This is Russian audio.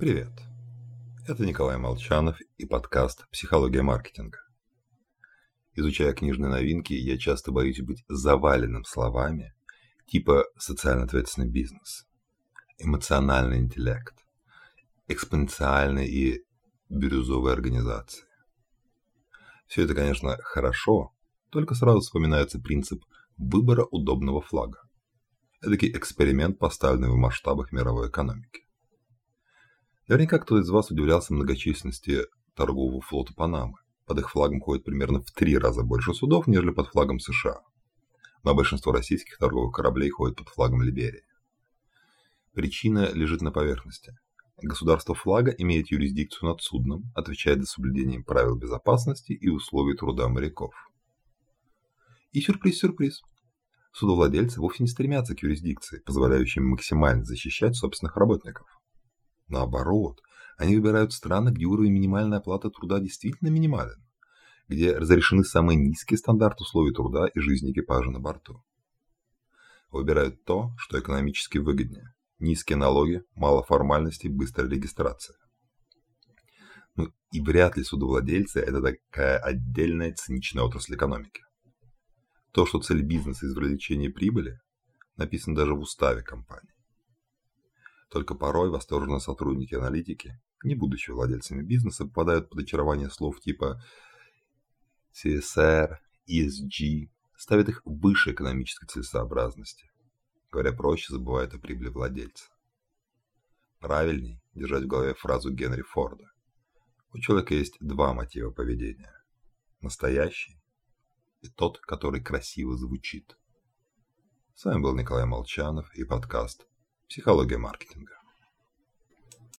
Привет. Это Николай Молчанов и подкаст «Психология маркетинга». Изучая книжные новинки, я часто боюсь быть заваленным словами типа «социально ответственный бизнес», «эмоциональный интеллект», «экспоненциальные и бирюзовые организации». Все это, конечно, хорошо, только сразу вспоминается принцип выбора удобного флага. Эдакий эксперимент, поставленный в масштабах мировой экономики. Наверняка кто из вас удивлялся многочисленности торгового флота Панамы. Под их флагом ходит примерно в три раза больше судов, нежели под флагом США. Но большинство российских торговых кораблей ходит под флагом Либерии. Причина лежит на поверхности. Государство флага имеет юрисдикцию над судном, отвечает за соблюдение правил безопасности и условий труда моряков. И сюрприз-сюрприз. Судовладельцы вовсе не стремятся к юрисдикции, позволяющей максимально защищать собственных работников. Наоборот, они выбирают страны, где уровень минимальной оплаты труда действительно минимален, где разрешены самые низкие стандарты условий труда и жизни экипажа на борту. Выбирают то, что экономически выгоднее. Низкие налоги, мало формальностей, быстрая регистрация. Ну и вряд ли судовладельцы – это такая отдельная циничная отрасль экономики. То, что цель бизнеса – извлечение прибыли, написано даже в уставе компании. Только порой восторженные сотрудники-аналитики, не будучи владельцами бизнеса, попадают под очарование слов типа CSR, ESG, ставят их выше экономической целесообразности. Говоря проще, забывают о прибыли владельца. Правильней держать в голове фразу Генри Форда. У человека есть два мотива поведения. Настоящий и тот, который красиво звучит. С вами был Николай Молчанов и подкаст Психология маркетинга.